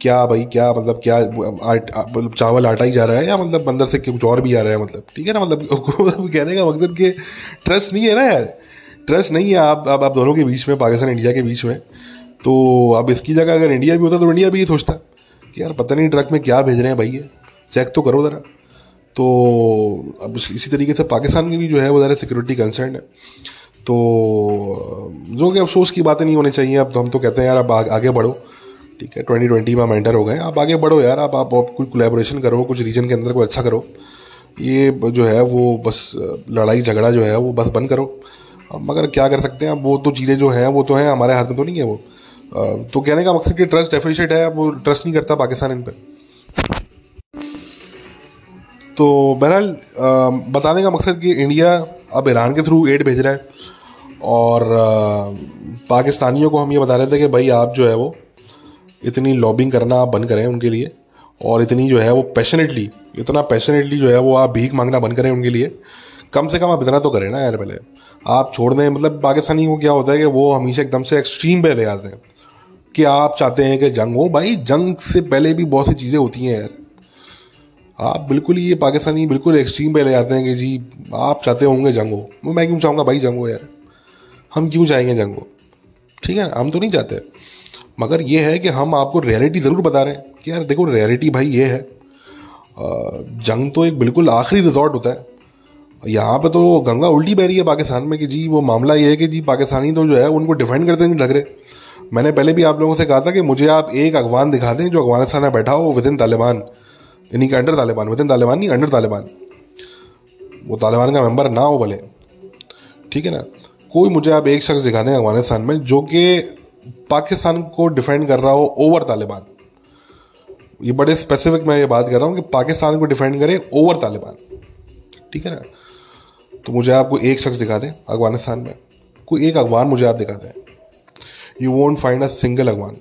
क्या भाई क्या मतलब क्या मतलब चावल आटा ही जा रहा है या मतलब अंदर से कुछ और भी आ रहा है मतलब ठीक है ना मतलब कहने का मकसद कि ट्रस्ट नहीं है ना यार। ट्रस्ट नहीं है आप आप, आप दोनों के बीच में पाकिस्तान इंडिया के बीच में। तो अब इसकी जगह अगर इंडिया भी होता तो इंडिया भी ये सोचता कि यार पता नहीं ट्रक में क्या भेज रहे हैं भाई ये। चेक तो करो ज़रा। तो अब इसी तरीके से पाकिस्तान की भी जो है वो ज़रा सिक्योरिटी कंसर्न है। तो जो कि अफसोस की बातें नहीं होनी चाहिए। अब तो हम तो कहते हैं यार अब आगे बढ़ो। ठीक है ट्वेंटी ट्वेंटी में हम एंटर हो गए। आप आगे बढ़ो यार आप आप, आप कुछ कोलेबोरेशन करो कुछ रीजन के अंदर कोई अच्छा करो। ये जो है वो बस लड़ाई झगड़ा जो है वो बस बंद करो। मगर क्या कर सकते हैं अब वो तो चीज़ें जो हैं वो तो हैं हमारे हाथ में तो नहीं है वो। तो कहने का मकसद कि ट्रस्ट डेफिशिएट है वो ट्रस्ट नहीं करता पाकिस्तान इन पर तो बहरहाल बताने का मकसद कि इंडिया अब ईरान के थ्रू एड भेज रहा है। और पाकिस्तानियों को हम ये बता रहे थे कि भाई आप जो है वो इतनी लॉबिंग करना आप बंद करें उनके लिए। और इतनी जो है वो पैशनेटली इतना पैशनेटली जो है वो आप भीख मांगना बंद करें उनके लिए। कम से कम आप इतना तो करें ना यार पहले। आप छोड़ दें मतलब पाकिस्तानी को क्या होता है कि वो हमेशा एकदम से एक्सट्रीम पे ले आते हैं। कि आप चाहते हैं कि जंग हो। भाई जंग से पहले भी बहुत सी चीज़ें होती हैं यार। आप बिल्कुल ही ये पाकिस्तानी बिल्कुल एक्सट्रीम पे ले जाते हैं कि जी, आप चाहते होंगे जंग। मैं क्यों चाहूँगा भाई जंग यार? हम क्यों चाहेंगे जंग? ठीक है, हम तो नहीं चाहते। मगर ये है कि हम आपको रियलिटी ज़रूर बता रहे हैं कि यार देखो रियलिटी भाई ये है। जंग तो एक बिल्कुल आखिरी रिजॉर्ट होता है। यहाँ पे तो गंगा उल्टी बह रही है पाकिस्तान में कि जी, वो मामला ये है कि जी, पाकिस्तानी तो जो है, उनको डिफेंड करते नहीं लग रहे। मैंने पहले भी आप लोगों से कहा था कि मुझे आप एक अफगान दिखा दें, जो अफ़गानिस्तान में बैठा हो विद इन तालिबान यानी कि under Taliban with in Taliban नहीं अंडर तालिबान। वो तालिबान का मेंबर ना हो भले। ठीक है ना? कोई मुझे आप एक शख्स दिखा दें अफ़गानिस्तान में, जो कि पाकिस्तान को डिफेंड कर रहा हो ओवर तालिबान। ये बड़े स्पेसिफिक मैं ये बात कर रहा हूँ कि पाकिस्तान को डिफेंड करे ओवर तालिबान। ठीक है ना? तो मुझे आपको एक शख्स दिखा दें अफ़गानिस्तान में। कोई एक अफगान मुझे आप दिखा दें you won't find a single Afghan.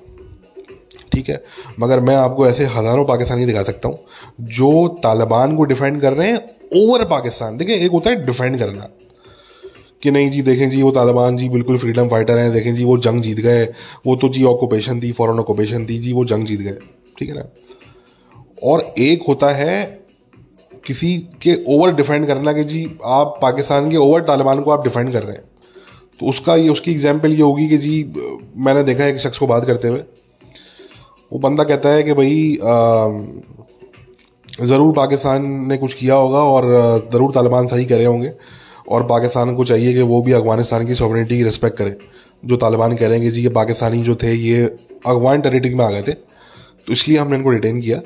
ठीक है? मगर मैं आपको ऐसे हज़ारों पाकिस्तानी दिखा सकता हूँ, जो तालिबान को डिफेंड कर रहे हैं ओवर पाकिस्तान। देखिए, एक होता है डिफेंड करना। कि नहीं जी, देखें जी, वो तालिबान जी बिल्कुल फ्रीडम फाइटर हैं, देखें जी, वो जंग जीत गए। वो तो जी ऑक्यूपेशन थी फॉरन ऑक्यूपेशन थी, जी, वो जंग जीत गए। ठीक है ना? और एक होता है किसी के ओवर डिफेंड करना कि जी, आप पाकिस्तान के ओवर तालिबान को आप डिफेंड कर रहे हैं। तो उसका ये, उसकी एग्ज़ाम्पल ये होगी कि जी, मैंने देखा है एक शख्स को बात करते हुए। वो बंदा कहता है कि भाई ज़रूर पाकिस्तान ने कुछ किया होगा और ज़रूर तालिबान सही कर रहे होंगे और पाकिस्तान को चाहिए कि वो भी अफ़गानिस्तान की सॉवरिटी की रिस्पेक्ट करें। जो तालिबान कह रहे हैं कि जी, ये पाकिस्तानी जो थे, ये अफगान टेरिटरी में आ गए थे तो इसलिए हमने इनको डिटेन किया।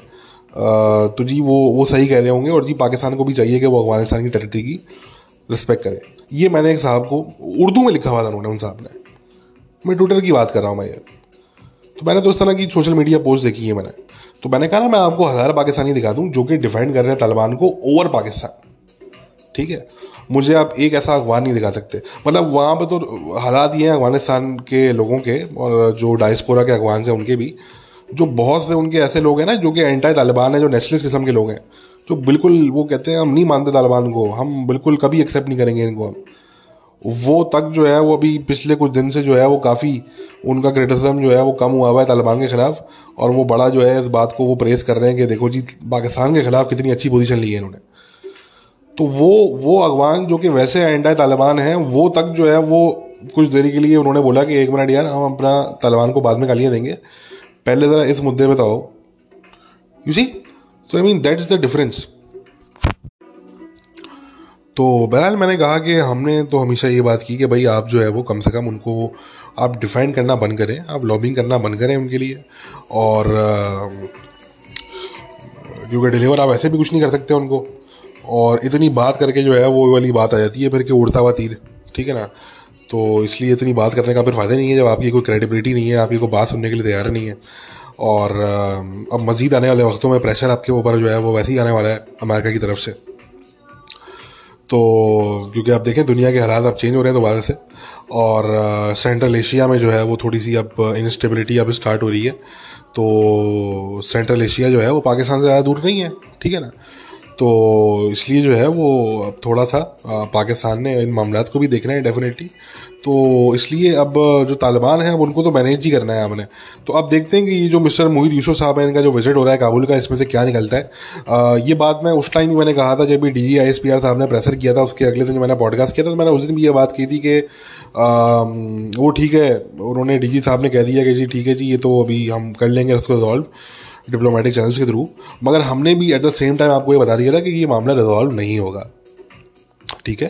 तो जी, वो वो सही कह रहे होंगे और जी, पाकिस्तान को भी चाहिए कि वो अफ़गानिस्तान की टेरिटरी की रिस्पेक्ट करें। ये मैंने एक साहब को उर्दू में लिखा हुआ था उन्होंने, उन साहब ने। मैं ट्विटर की बात कर रहा हूँ मैं तो मैंने तो इस तरह की सोशल मीडिया पोस्ट देखी है मैंने। तो मैंने कहा ना, मैं आपको हज़ार पाकिस्तानी दिखा दूँ जो कि डिफेंड कर रहे हैं तालिबान को ओवर पाकिस्तान। ठीक है? मुझे आप एक ऐसा अखबार नहीं दिखा सकते। मतलब वहाँ पर तो हालात ये हैं अफ़गानिस्तान के लोगों के और जो डायस्पोरा के अखबार हैं उनके भी, जो बहुत से उनके ऐसे लोग हैं ना, जो कि एंटी तालिबान है, जो नेशनलिस्ट किस्म के लोग हैं, जो बिल्कुल वो कहते हैं, हम नहीं मानते तालिबान को, हम बिल्कुल कभी एक्सेप्ट नहीं करेंगे इनको हम। वो तक जो है, वो अभी पिछले कुछ दिन से जो है, वो काफ़ी, उनका क्रिटिसिज्म जो है, वो कम हुआ हुआ है तालिबान के ख़िलाफ़ और वो बड़ा जो है इस बात को वो प्रेस कर रहे हैं कि देखो जी, पाकिस्तान के ख़िलाफ़ कितनी अच्छी पोजीशन ली है इन्होंने। तो वो वो अगवान जो कि वैसे एंटी तालिबान हैं, वो तक जो है, वो कुछ देरी के लिए उन्होंने बोला कि एक मिनट यार, हम अपना तालिबान को बाद में गालियाँ देंगे। पहले ज़रा इस मुद्दे पे तो आओ। You see so I mean that is the difference तो बहरहाल मैंने कहा कि हमने तो हमेशा ये बात की कि भाई आप जो है वो कम से कम उनको आप डिफेंड करना बंद करें, आप लॉबिंग करना बंद करें उनके लिए। और क्योंकि डिलीवर आप ऐसे भी कुछ नहीं कर सकते उनको। और इतनी बात करके जो है वो वाली बात आ जाती है, फिर कि उड़ता हुआ तीर, ठीक है ना? तो इसलिए इतनी बात करने का फिर फ़ायदा नहीं है, जब आपकी कोई क्रेडिबिलिटी नहीं है, आपकी कोई बात सुनने के लिए तैयार नहीं है। और अब मज़ीद आने वाले वक्तों में प्रेशर आपके ऊपर जो है वो वैसे ही आने वाला है अमेरिका की तरफ़ से। तो क्योंकि आप देखें, दुनिया के हालात अब चेंज हो रहे हैं दोबारा से। और सेंट्रल एशिया में जो है वो थोड़ी सी अब इनस्टेबिलिटी अब स्टार्ट हो रही है। तो सेंट्रल एशिया जो है वो पाकिस्तान से ज़्यादा दूर नहीं है, ठीक है ना? तो इसलिए जो है वो अब थोड़ा सा पाकिस्तान ने इन मामला को भी देखना है डेफिनेटली तो इसलिए अब जो तालिबान है अब उनको तो मैनेज ही करना है हमने। तो अब देखते हैं कि ये जो मिस्टर मोहित यूसुफ साहब है इनका जो विज़िट हो रहा है काबुल का इसमें से क्या निकलता है। आ, ये बात मैं उस टाइम भी मैंने कहा था जब भी D G I S P R साहब ने प्रेसर किया था उसके अगले दिन मैंने पॉडकास्ट किया था तो मैंने उस दिन भी ये बात की थी कि वो ठीक है उन्होंने डी जी साहब ने कह दिया कि जी ठीक है जी ये तो अभी हम कर लेंगे उसको रिजॉल्व डिप्लोमेटिक चैनल्स के थ्रू मगर हमने भी एट द सेम टाइम आपको ये बता दिया था कि ये मामला रिजॉल्व नहीं होगा। ठीक है?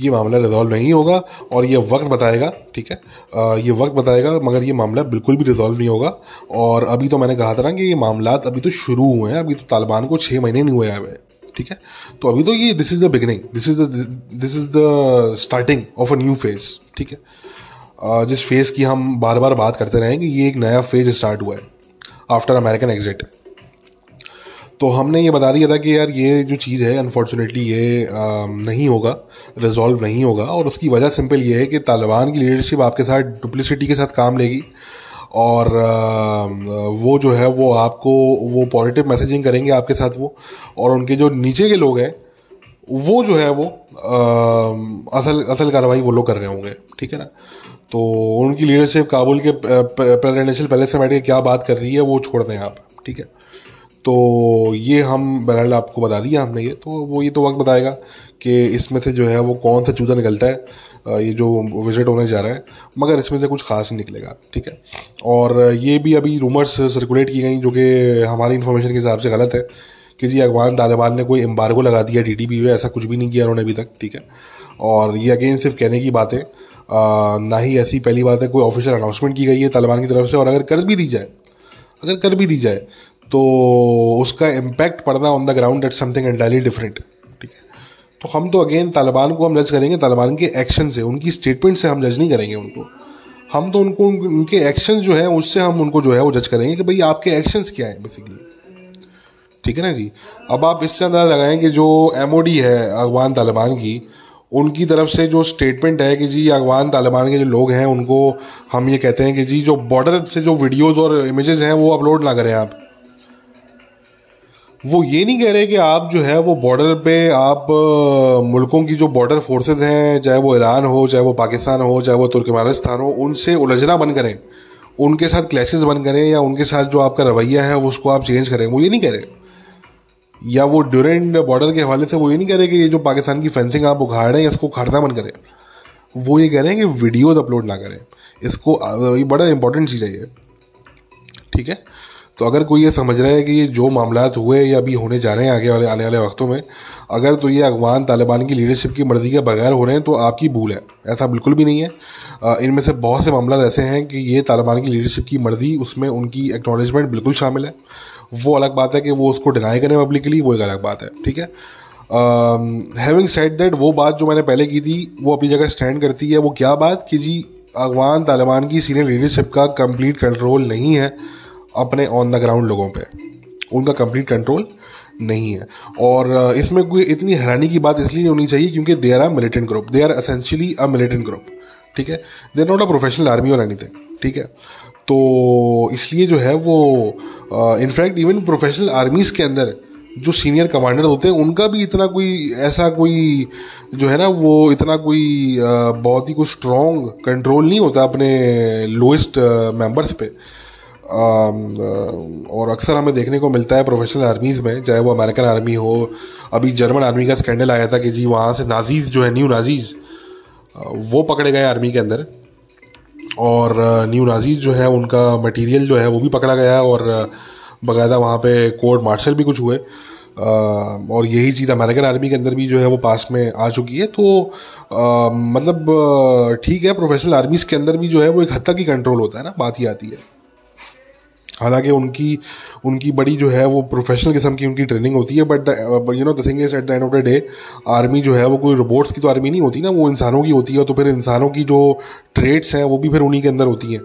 ये मामला रिजॉल्व नहीं होगा और ये वक्त बताएगा ठीक है? आ, ये वक्त बताएगा मगर ये मामला बिल्कुल भी रिजॉल्व नहीं होगा। और अभी तो मैंने कहा था ना कि ये मामला अभी तो शुरू हुए हैं अभी तो तालिबान को छः महीने नहीं हुए हैं ठीक है? तो अभी तो ये this is the beginning this is the this is the starting of a new phase ठीक है? जिस फ़ेज़ की हम बार बार बात करते रहें कि ये एक नया फ़ेज़ स्टार्ट हुआ है। आफ्टर अमेरिकन एग्जिट तो हमने ये बता दिया था कि यार ये जो चीज़ है अनफॉर्चुनेटली ये आ, नहीं होगा रिजॉल्व नहीं होगा और उसकी वजह सिंपल ये है कि तालिबान की लीडरशिप आपके साथ डुप्लिसिटी के साथ काम लेगी और आ, वो जो है वो आपको वो पॉजिटिव मैसेजिंग करेंगे आपके साथ वो और उनके जो नीचे के लोग हैं वो जो है वो आ, असल असल कार्रवाई वो लोग कर रहे होंगे ठीक है ना? तो उनकी लीडरशिप काबुल के प्रेसिडेंशियल पैलेस से बैठ के क्या बात कर रही है, वो छोड़ दें आप, ठीक है? तो ये हम बहरहाल आपको बता दिया हमने ये तो वो, ये तो वक्त बताएगा कि इसमें से जो है वो कौन सा चूजा निकलता है ये जो विज़िट होने जा रहा है, मगर इसमें से कुछ खास नहीं निकलेगा, ठीक है? और ये भी अभी रूमर्स सर्कुलेट की गई, जो कि हमारी इन्फॉर्मेशन के हिसाब से गलत है कि जी अफगान तालिबान ने कोई एम्बार्गो लगा दिया डी टी पी, ऐसा कुछ भी नहीं किया उन्होंने अभी तक, ठीक है? और ये अगेन सिर्फ़ कहने की बात है ना ही ऐसी पहली बात है, कोई ऑफिशियल अनाउंसमेंट की गई है तालिबान की तरफ़ से, और अगर कर भी दी जाए, अगर कर भी दी जाए तो उसका इम्पैक्ट पड़ना on the ground at something entirely different ठीक है? तो हम तो अगेन तालिबान को हम जज करेंगे, तालिबान के एक्शन से, उनकी स्टेटमेंट से हम जज नहीं करेंगे उनको। हम तो उनको, उनके एक्शन जो है, उससे हम उनको जो है, वो जज करेंगे कि भाई आपके एक्शंस क्या है बेसिकली ठीक है ना जी? अब आप इससे अंदाज़ा लगाएँ कि जो एमओडी है अफगान तालिबान की उनकी तरफ़ से जो स्टेटमेंट है कि जी अफगान तालिबान के जो लोग हैं, उनको हम ये कहते हैं कि जी, जो बॉर्डर से जो वीडियोज़ और इमेजेस हैं, वो अपलोड ना करें आप। वो ये नहीं कह रहे कि आप जो है, वो बॉर्डर पे आप मुल्कों की जो बॉर्डर फोर्सेस हैं, चाहे वो ईरान हो, चाहे वो पाकिस्तान हो, चाहे वो तुर्कमानिस्तान हो, उनसे उलझना बंद करें। उनके साथ क्लैशेस बंद करें या उनके साथ जो आपका रवैया है, उसको आप चेंज करें। वो ये नहीं कह रहे। या वो ड्यूरेंड बॉर्डर के हवाले से वो ये नहीं कह रहे कि ये जो पाकिस्तान की फेंसिंग आप उखाड़ रहे हैं, इसको उखाड़ना बंद करें। वो ये कह रहे हैं कि वीडियोज़ अपलोड ना करें। इसको ये बड़ा इंपॉर्टेंट चीज़ है ये। ठीक है? तो अगर कोई ये समझ रहा है कि ये जो मामला हुए या अभी होने जा रहे हैं आगे वाले, आने वाले वक्तों में, अगर तो ये अफगान तालिबान की लीडरशिप की मर्ज़ी के बगैर हो रहे हैं तो आपकी भूल है। ऐसा बिल्कुल भी नहीं है। इनमें से बहुत से मामला ऐसे हैं कि ये तालिबान की लीडरशिप की मर्ज़ी, उसमें उनकी एक्नॉलेजमेंट बिल्कुल शामिल है। वो अलग बात है कि वो उसको डिनाई करें पब्लिकली वो एक अलग बात है, ठीक है? हैविंग सेट दैट वो बात जो मैंने पहले की थी, वो अपनी जगह स्टैंड करती है, वो क्या बात? कि जी अफगान तालिबान की सीनियर लीडरशिप का कंप्लीट कंट्रोल नहीं है अपने ऑन द ग्राउंड लोगों पे। उनका कंप्लीट कंट्रोल नहीं है। और इसमें कोई इतनी हैरानी की बात इसलिए होनी चाहिए क्योंकि they are a militant group they are essentially a militant group ठीक है? They are not a professional army और एनीथिंग ठीक है? तो इसलिए जो है वो इनफैक्ट इवन प्रोफेशनल आर्मीज़ के अंदर जो सीनियर कमांडर होते हैं, उनका भी इतना कोई ऐसा कोई जो है ना, वो इतना कोई बहुत ही कोई स्ट्रॉन्ग कंट्रोल नहीं होता अपने लोएस्ट मेंबर्स पे। और अक्सर हमें देखने को मिलता है प्रोफेशनल आर्मीज़ में, चाहे वो अमेरिकन आर्मी हो, अभी जर्मन आर्मी का स्कैंडल आया था कि जी वहाँ से नाजीज़ जो है न्यू नाजीज़ वो पकड़े गए आर्मी के अंदर। और न्यू नाजीज़ जो है, उनका मटेरियल जो है, वो भी पकड़ा गया और बाकायदा वहाँ पे कोर्ट मार्शल भी कुछ हुए। और यही चीज़ अमेरिकन आर्मी के अंदर भी जो है, वो पास में आ चुकी है। तो मतलब ठीक है प्रोफेशनल आर्मीज़ के अंदर भी जो है, वो एक हद तक ही कंट्रोल होता है ना, बात ही आती है। हालाँकि उनकी उनकी बड़ी जो है वो प्रोफेशनल किस्म की उनकी ट्रेनिंग होती है but you know the thing is at the end of the day army जो है वो कोई रोबोट्स की तो आर्मी नहीं होती ना, वो इंसानों की होती है तो फिर इंसानों की जो ट्रेड्स हैं, वो भी फिर उन्हीं के अंदर होती हैं।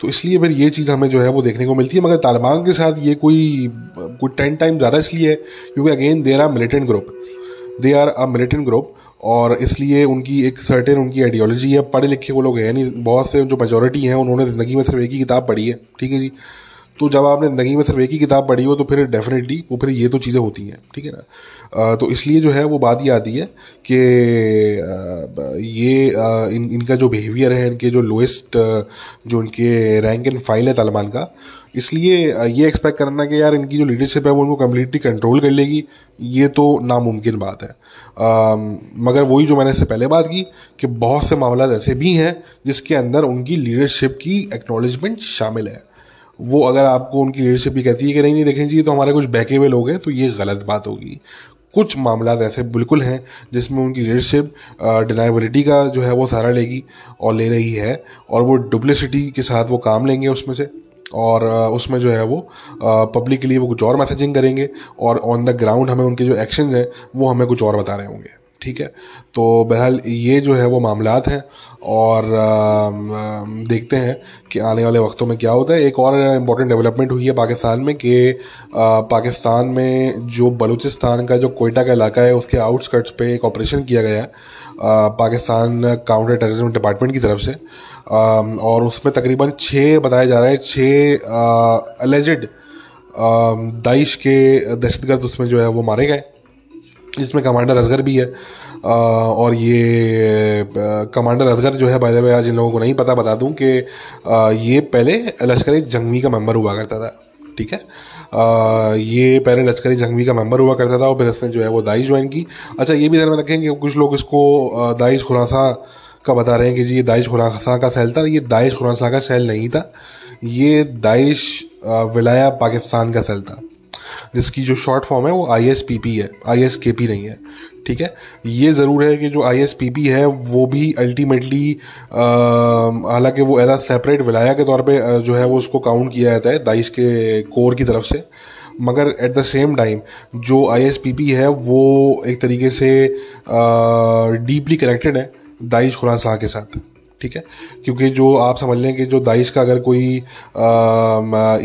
तो इसलिए फिर ये चीज़ हमें जो है वो देखने को मिलती है, मगर तालिबान के साथ ये कोई कोई टेन टाइम ज़्यादा इसलिए है, क्योंकि again there are militant group they are a militant group और इसलिए उनकी एक सर्टेन उनकी आइडियोलॉजी है, पढ़े लिखे वो लोग हैं नहीं, बहुत से जो मेजोरिटी हैं, उन्होंने ज़िंदगी में सिर्फ़ एक ही किताब पढ़ी है, ठीक है जी? तो जब आपने ज़िंदगी में सिर्फ़ एक ही किताब पढ़ी हो तो फिर डेफिनेटली वो फिर ये तो चीज़ें होती हैं ठीक है ना? तो इसलिए जो है वो बात ये आती है कि ये इन इनका जो बिहेवियर है इनके जो लोएस्ट जो इनके रैंक एंड फ़ाइल है तालिबान का इसलिए ये एक्सपेक्ट करना कि यार इनकी जो लीडरशिप है वो उनको कम्प्लीटली कंट्रोल कर लेगी ये तो नामुमकिन बात है। आ, मगर वही जो मैंने इससे पहले बात की कि बहुत से मामला ऐसे भी हैं जिसके अंदर उनकी लीडरशिप की एक्नॉलेजमेंट शामिल है। वो अगर आपको उनकी लीडरशिप भी कहती है कि नहीं नहीं, देखें जी तो हमारे कुछ बहके हुए लोग हैं तो ये गलत बात होगी। कुछ मामला ऐसे बिल्कुल हैं जिसमें उनकी लीडरशिप डिनाइबिलिटी का जो है वो सहारा लेगी और ले रही है और वो डुप्लिसिटी के साथ वो काम लेंगे उसमें से और उसमें जो है वो पब्लिक के लिए वो कुछ और मैसेजिंग करेंगे और ऑन द ग्राउंड हमें उनके जो एक्शन हैं वो हमें कुछ और बता रहे होंगे। ठीक है? तो बहरहाल ये जो है वो मामला हैं और देखते हैं कि आने वाले वक्तों में क्या होता है। एक और इंपॉर्टेंट डेवलपमेंट हुई है पाकिस्तान में कि पाकिस्तान में जो बलूचिस्तान का, जो कोयटा का इलाका है, उसके आउटस्कर्ट्स पे एक ऑपरेशन किया गया है पाकिस्तान काउंटर टेररिज्म डिपार्टमेंट की तरफ़ से। और उसमें तकरीबन छः बताया जा रहा है छः अलेजिड दाइश के दहशतगर्द उसमें जो है वो मारे गए। जिसमें कमांडर असगर भी है और ये कमांडर असगर जो है बाय द वे आज इन लोगों को नहीं पता बता दूँ कि ये पहले लश्कर जंगवी का मेंबर हुआ करता था ठीक है? आ, ये पहले लश्करी जंगवी का मेंबर हुआ करता था और फिर इसने जो है वो दाइश ज्वाइन की। अच्छा ये भी ध्यान में रखें कि कुछ लोग इसको दाइश खुरासा का बता रहे हैं कि जी ये दाइश खुरासा का सेल था ये दाइश खुरासा का सेल नहीं था ये दाइश विलाया पाकिस्तान का सेल था। जिसकी जो शॉर्ट फॉर्म है, वो पी है आई नहीं है, ठीक है? ये ज़रूर है कि जो पी है, वो भी अल्टीमेटली हालाँकि वो एज सेपरेट विलाया के तौर पे जो है, वो उसको काउंट किया जाता है दाइश के कोर की तरफ़ से। मगर एट द सेम टाइम जो पी है, वो एक तरीके से डीपली कनेक्टेड है दाइश खुरासा के साथ। ठीक है? क्योंकि जो आप समझ लें कि जो दाइश का अगर कोई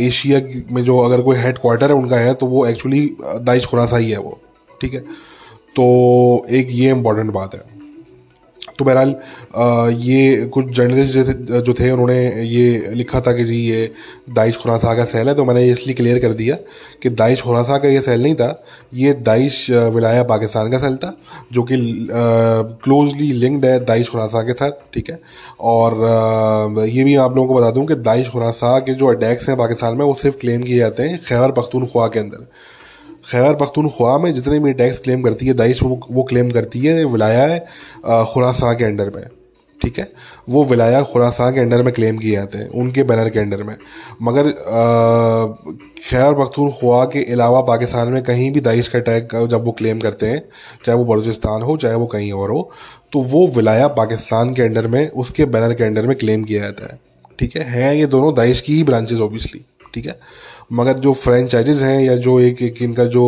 एशिया में जो अगर कोई हेड क्वार्टर है, उनका है तो वो एक्चुअली दाइश खुरासा ही है वो, ठीक है? तो एक ये इंपॉर्टेंट बात है। तो बहरहाल ये कुछ जर्नलिस्ट जो थे उन्होंने ये लिखा था कि जी, ये दाइश खुरासा का सेल है तो मैंने इसलिए क्लियर कर दिया कि दाइश खुरासा का ये सेल नहीं था, ये दाइश विलाया पाकिस्तान का सेल था, जो कि क्लोजली लिंक्ड है दाइश खुरासा के साथ, ठीक है? और ये भी आप लोगों को बता दूँ कि दाइश खुरासा के जो अटैक्स हैं पाकिस्तान में, वो सिर्फ़ क्लेम किए जाते हैं खैबर पख्तूनख्वा के अंदर। खैर पख्तूनख्वा में जितने भी टैक्स क्लेम करती है, दाइश वो वो क्लेम करती है विलाया है खुरासा के अंडर में, ठीक है? वो विलाया खुरासा के अंडर में क्लेम किए जाते हैं, उनके बैनर के अंडर में। मगर खैर पख्तूनख्वा के अलावा पाकिस्तान में कहीं भी दाइश का टैग जब वो क्लेम करते हैं, चाहे वो बलूचिस्तान हो, चाहे वो कहीं और हो तो वो विलाया पाकिस्तान के अंडर में, उसके बैनर के अंडर में क्लेम किया जाता है, ठीक है? हैं ये दोनों दाइश की ही ब्रांचेज ऑब्वियसली ठीक है? मगर जो फ्रेंचाइजेज हैं या जो एक एक इनका जो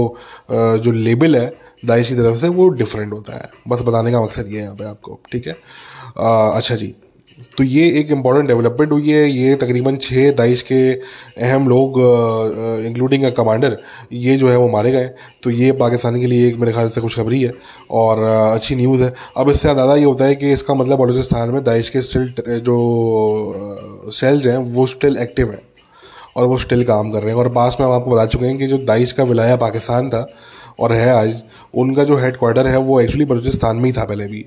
जो लेबल है दाइश की तरफ़ से वो डिफरेंट होता है। बस बताने का मकसद ये है यहाँ पे आपको ठीक है? आ, अच्छा जी तो ये एक इंपॉर्टेंट डेवलपमेंट हुई है। ये तकरीबन छः दाइश के अहम लोग इंक्लूडिंग अ कमांडर ये जो है वो मारे गए। तो ये पाकिस्तान के लिए एक मेरे ख्याल से खुशखबरी है और अच्छी न्यूज़ है। अब इससे अंदाज़ा ये होता है कि इसका मतलब बलूचिस्तान में दाइश के स्टिल जो सेल्स हैं वो स्टिल एक्टिव हैं। और वो स्टिल काम कर रहे हैं। और पास में हम आपको बता चुके हैं कि जो दाइश का विलाया पाकिस्तान था और है आज, उनका जो हेड क्वार्टर है वो एक्चुअली बलूचिस्तान में ही था पहले भी।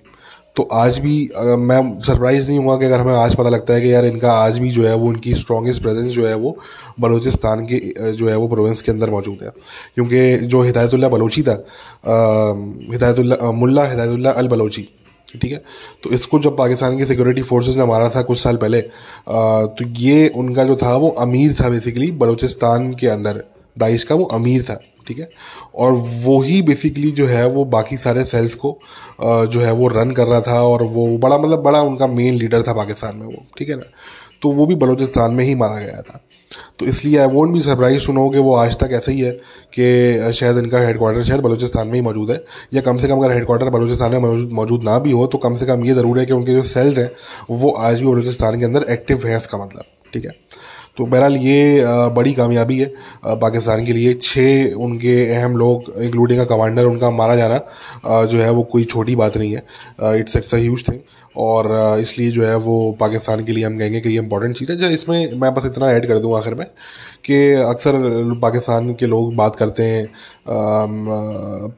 तो आज भी मैं सरप्राइज़ नहीं हुआ कि अगर हमें आज पता लगता है कि यार इनका आज भी जो है वो उनकी स्ट्रॉन्गेस्ट प्रेजेंस जो है वो बलूचिस्तान के जो है वो प्रोविंस के अंदर मौजूद है। क्योंकि जो हिदायतुल्ला बलोची था हिदायतुल्ला मुल्ला हिदायतुल्ला अल बलोची ठीक है? तो इसको जब पाकिस्तान की सिक्योरिटी फोर्सेस ने मारा था कुछ साल पहले तो ये उनका जो था, वो अमीर था बेसिकली बलूचिस्तान के अंदर, दाइश का वो अमीर था, ठीक है? और वो ही बेसिकली जो है, वो बाकी सारे सेल्स को जो है, वो रन कर रहा था और वो बड़ा मतलब बड़ा उनका मेन लीडर था पाकिस्तान में वो, ठीक है ना? तो वो भी बलूचिस्तान में ही मारा गया था। तो इसलिए आई वोंट भी सरप्राइज़ सुनो कि वो आज तक ऐसे ही है कि शायद इनका हेडक्वार्टर शायद बलूचिस्तान में ही मौजूद है, या कम से कम अगर हेडक्वार्टर बलूचिस्तान में मौजूद ना भी हो तो कम से कम ये ज़रूर है कि उनके जो सेल्स हैं, वो आज भी बलूचिस्तान के अंदर एक्टिव है इसका मतलब ठीक है? तो बहरहाल ये बड़ी कामयाबी है पाकिस्तान के लिए। छः उनके अहम लोग इंक्लूडिंग अ कमांडर उनका मारा जाना जो है वो कोई छोटी बात नहीं है it's it's a huge thing और इसलिए जो है वो पाकिस्तान के लिए हम कहेंगे कि ये इंपॉर्टेंट चीज़ है। जो इसमें मैं बस इतना ऐड कर दूँ आखिर में कि अक्सर पाकिस्तान के लोग बात करते हैं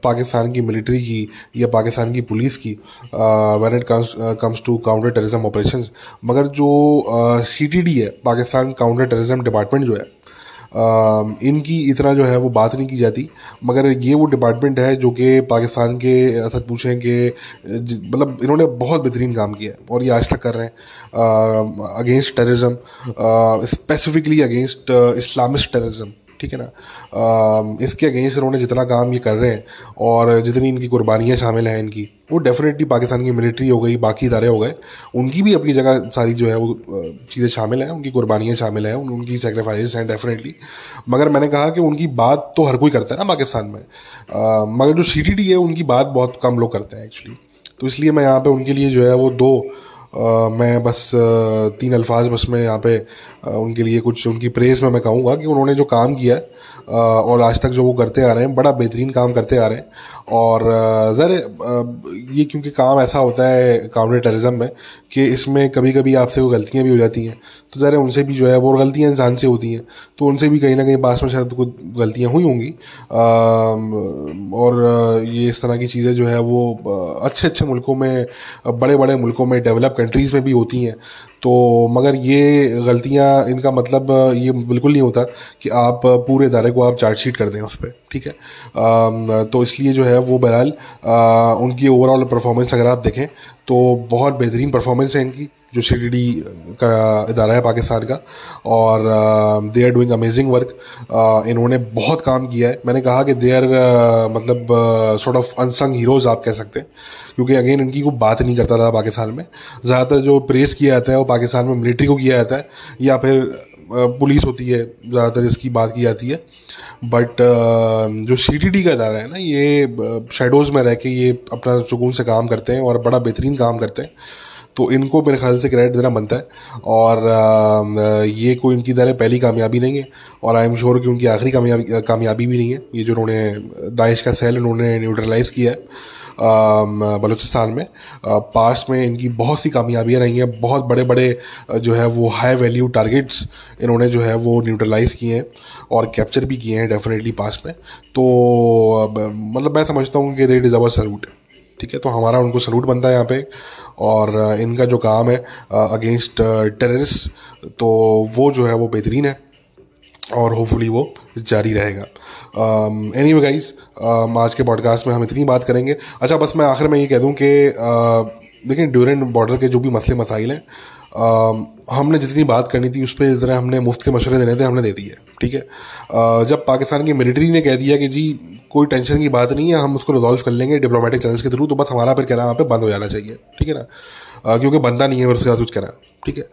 पाकिस्तान की मिलिट्री की या पाकिस्तान की पुलिस की when it comes to counter terrorism operation मगर जो सी टी डी है, पाकिस्तान काउंटर टेररिज्म डिपार्टमेंट जो है इनकी इतना जो है वो बात नहीं की जाती। मगर ये वो डिपार्टमेंट है जो कि पाकिस्तान के सच पूछें कि मतलब इन्होंने बहुत बेहतरीन काम किया है और ये आज तक कर रहे हैं। Against terrorism specifically against Islamist terrorism ठीक है ना? इसके अगेंस्ट उन्होंने जितना काम ये कर रहे हैं और जितनी इनकी कुर्बानियाँ शामिल हैं इनकी, वो डेफिनेटली पाकिस्तान की मिलिट्री हो गई, बाकी इदारे हो गए। उनकी भी अपनी जगह सारी जो है वो चीज़ें शामिल हैं, उनकी कुर्बानियाँ शामिल हैं उनकी सेक्रीफाइस हैं डेफिनेटली मगर मैंने कहा कि उनकी बात तो हर कोई करता है ना पाकिस्तान में। मगर जो सीटीडी है, उनकी बात बहुत कम लोग करते हैं एक्चुअली तो इसलिए मैं यहाँ पर उनके लिए जो है वो दो मैं बस तीन अल्फाज बस मैं यहाँ पे उनके लिए कुछ, उनकी प्रेज़ में मैं कहूँगा कि उन्होंने जो काम किया है और आज तक जो वो करते आ रहे हैं, बड़ा बेहतरीन काम करते आ रहे हैं। और ज़र ये क्योंकि काम ऐसा होता है काउंटर टेररिज्म में कि इसमें कभी कभी आपसे वो गलतियाँ भी हो जाती हैं। तो ज़रा उनसे भी जो है, वो गलतियाँ इंसान से होती हैं। तो उनसे भी कहीं ना कहीं पास में शायद कुछ गलतियाँ हुई होंगी। और ये इस तरह की चीज़ें जो है, वो अच्छे अच्छे मुल्कों में बड़े बड़े मुल्कों में डेवलप कंट्रीज़ में भी होती हैं। तो मगर ये गलतियाँ इनका मतलब ये बिल्कुल नहीं होता कि आप पूरे इदारे को आप चार्जशीट कर दें उस पर ठीक है? आ, तो इसलिए जो है वो बहरहाल उनकी ओवरऑल परफॉर्मेंस अगर आप देखें तो बहुत बेहतरीन परफॉर्मेंस है इनकी जो सी का इदारा है पाकिस्तान का। और they are doing amazing work इन्होंने बहुत काम किया है। मैंने कहा कि दे आर uh, मतलब सॉर्ट ऑफ़ अनसंग हीरोज़ आप कह सकते हैं। क्योंकि अगेन इनकी कोई बात नहीं करता था पाकिस्तान में। ज़्यादातर जो प्रेस किया जाता है वो पाकिस्तान में मिलिट्री को किया जाता है। या फिर पुलिस होती है ज़्यादातर इसकी बात की जाती है। बट जो सी टी डी का इदारा है ना, ये शेडोज़ में रह के ये अपना सुकून से काम करते हैं और बड़ा बेहतरीन काम करते हैं। तो इनको मेरे ख्याल से क्रेडिट देना बनता है। और ये कोई इनकी दर पहली कामयाबी नहीं है। और आई एम श्योर कि उनकी आखिरी कामयाबी कामयाबी भी नहीं है। ये जो उन्होंने दाइश का सेल उन्होंने न्यूट्रलाइज़ किया है। बलूचिस्तान में। पास में इनकी बहुत सी कामयाबियाँ रही हैं, बहुत बड़े बड़े जो है वो हाई वैल्यू टारगेट्स इन्होंने जो है वो न्यूट्रलाइज़ किए हैं और कैप्चर भी किए हैं डेफिनेटली पास में। तो मतलब मैं समझता हूँ कि दे इज़ अवर सल्यूट ठीक है तो हमारा उनको सल्यूट बनता है यहाँ पे और इनका जो काम है अगेंस्ट टेररिस्ट तो वो जो है वो बेहतरीन है और होपफुली वो जारी रहेगा। एनी वे गाइज़ आज के पॉडकास्ट में हम इतनी बात करेंगे। अच्छा बस मैं आखिर में ये कह दूँ कि देखिए ड्यूरेंट बॉर्डर के जो भी मसले मसाइल हैं हमने जितनी बात करनी थी, उस पर इस तरह हमने मुफ़्त के मशवरे देने थे, हमने दे दिए, ठीक है? जब पाकिस्तान की मिलिट्री ने कह दिया कि जी, कोई टेंशन की बात नहीं है, हम उसको रिजॉल्व कर लेंगे डिप्लोमेटिक चैनल्स के थ्रू तो बस हमारा फिर कहना वहाँ पे बंद हो जाना चाहिए, ठीक है ना? क्योंकि बंदा नहीं है फिर उसके साथ कुछ कहना ठीक है?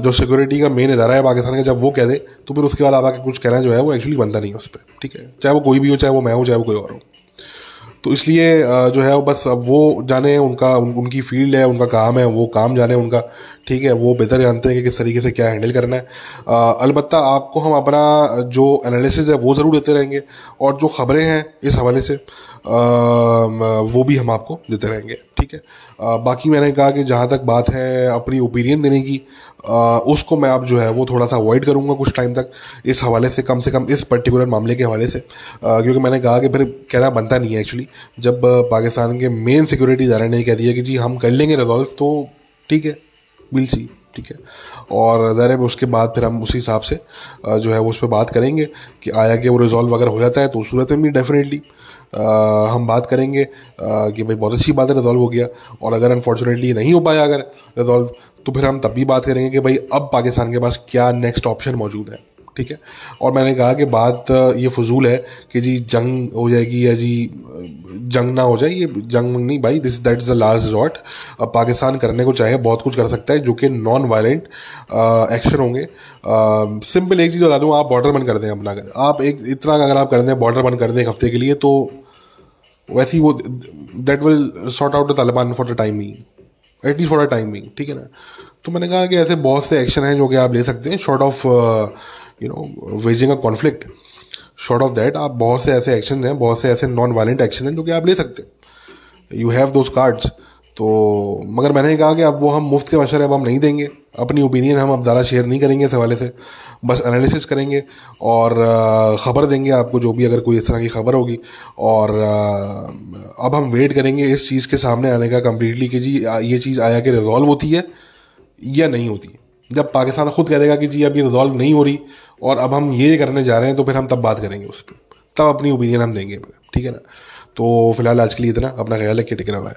जो सिक्योरिटी का मेन इदारा है पाकिस्तान का जब वो कह दे तो फिर उसके बाद आप आके कुछ कहना जो है वो एक्चुअली बनता नहीं है उस पर ठीक है? चाहे वो कोई भी हो चाहे वो मैं हूँ चाहे वो कोई और हो। तो इसलिए जो है वो बस अब वो जाने उनका उन, उनकी फ़ील्ड है उनका काम है वो काम जाने उनका। ठीक है वो बेहतर जानते हैं कि किस तरीके से क्या हैंडल करना है। अलबत् आपको हम अपना जो एनालिसिस है वो ज़रूर देते रहेंगे और जो ख़बरें हैं इस हवाले से आ, वो भी हम आपको देते रहेंगे ठीक है? आ, बाकी मैंने कहा कि जहाँ तक बात है अपनी ओपिनियन देने की आ, उसको मैं आप जो है वो थोड़ा सा अवॉइड करूँगा कुछ टाइम तक इस हवाले से कम से कम इस पर्टिकुलर मामले के हवाले से। आ, क्योंकि मैंने कहा कि फिर कहना बनता नहीं है एक्चुअली जब पाकिस्तान के मेन सिक्योरिटी इदारे ने कह दिया कि जी हम कर लेंगे रिजॉल्व तो ठीक है। विल सी ठीक है? और ज़ाहिर है उसके बाद फिर हम उसी हिसाब से जो है वो उस पर बात करेंगे कि आया कि वो रिजॉल्व अगर हो जाता है तो उस सूरत में भी डेफिनेटली हम बात करेंगे कि भाई बहुत अच्छी बात है रिजॉल्व हो गया। और अगर अनफॉर्चुनेटली नहीं हो पाया अगर रिजॉल्व तो फिर हम तब भी बात करेंगे कि भाई अब पाकिस्तान के पास क्या नेक्स्ट ऑप्शन मौजूद है। ठीक है? और मैंने कहा कि बात ये फजूल है कि जी जंग हो जाएगी या जी जंग ना हो जाए, ये जंग नहीं भाई this that is the last resort अब पाकिस्तान करने को चाहे, बहुत कुछ कर सकता है, जो कि नॉन वायलेंट एक्शन होंगे। सिंपल एक चीज़ बता दूँ, आप बॉर्डर बंद कर दें अपना। अगर आप एक, इतना अगर आप कर दें बॉर्डर बंद कर दें एक हफ़्ते के लिए तो वैसे ही वो that will sort out the Taliban for the timing at least for the timing ठीक है ना? तो मैंने कहा कि ऐसे बहुत से एक्शन हैं जो कि आप ले सकते हैं sort of you know waging a conflict sort of that आप बहुत से ऐसे एक्शन हैं, बहुत से ऐसे नॉन वायलेंट एक्शन हैं जो कि आप ले सकते हैं। यू हैव दोज कार्ड्स तो मगर मैंने कहा कि अब वो हम मुफ़्त के मशरे अब हम नहीं देंगे। अपनी ओपिनियन हम अब ज़्यादा शेयर नहीं करेंगे इस हवाले से। बस एनालिसिस करेंगे और ख़बर देंगे आपको जो भी अगर कोई इस तरह की खबर होगी। और अब हम वेट करेंगे इस चीज़ के सामने आने का कम्प्लीटली कि जी ये चीज़ आया कि रिजॉल्व होती है या नहीं होती जब पाकिस्तान खुद कह देगा कि जी, अब ये रिजॉल्व नहीं हो रही और अब हम ये करने जा रहे हैं तो फिर हम तब बात करेंगे उस पर तब अपनी ओपिनियन हम देंगे। ठीक है ना? तो फ़िलहाल आज के लिए इतना। अपना ख्याल कि टिकना हुआ है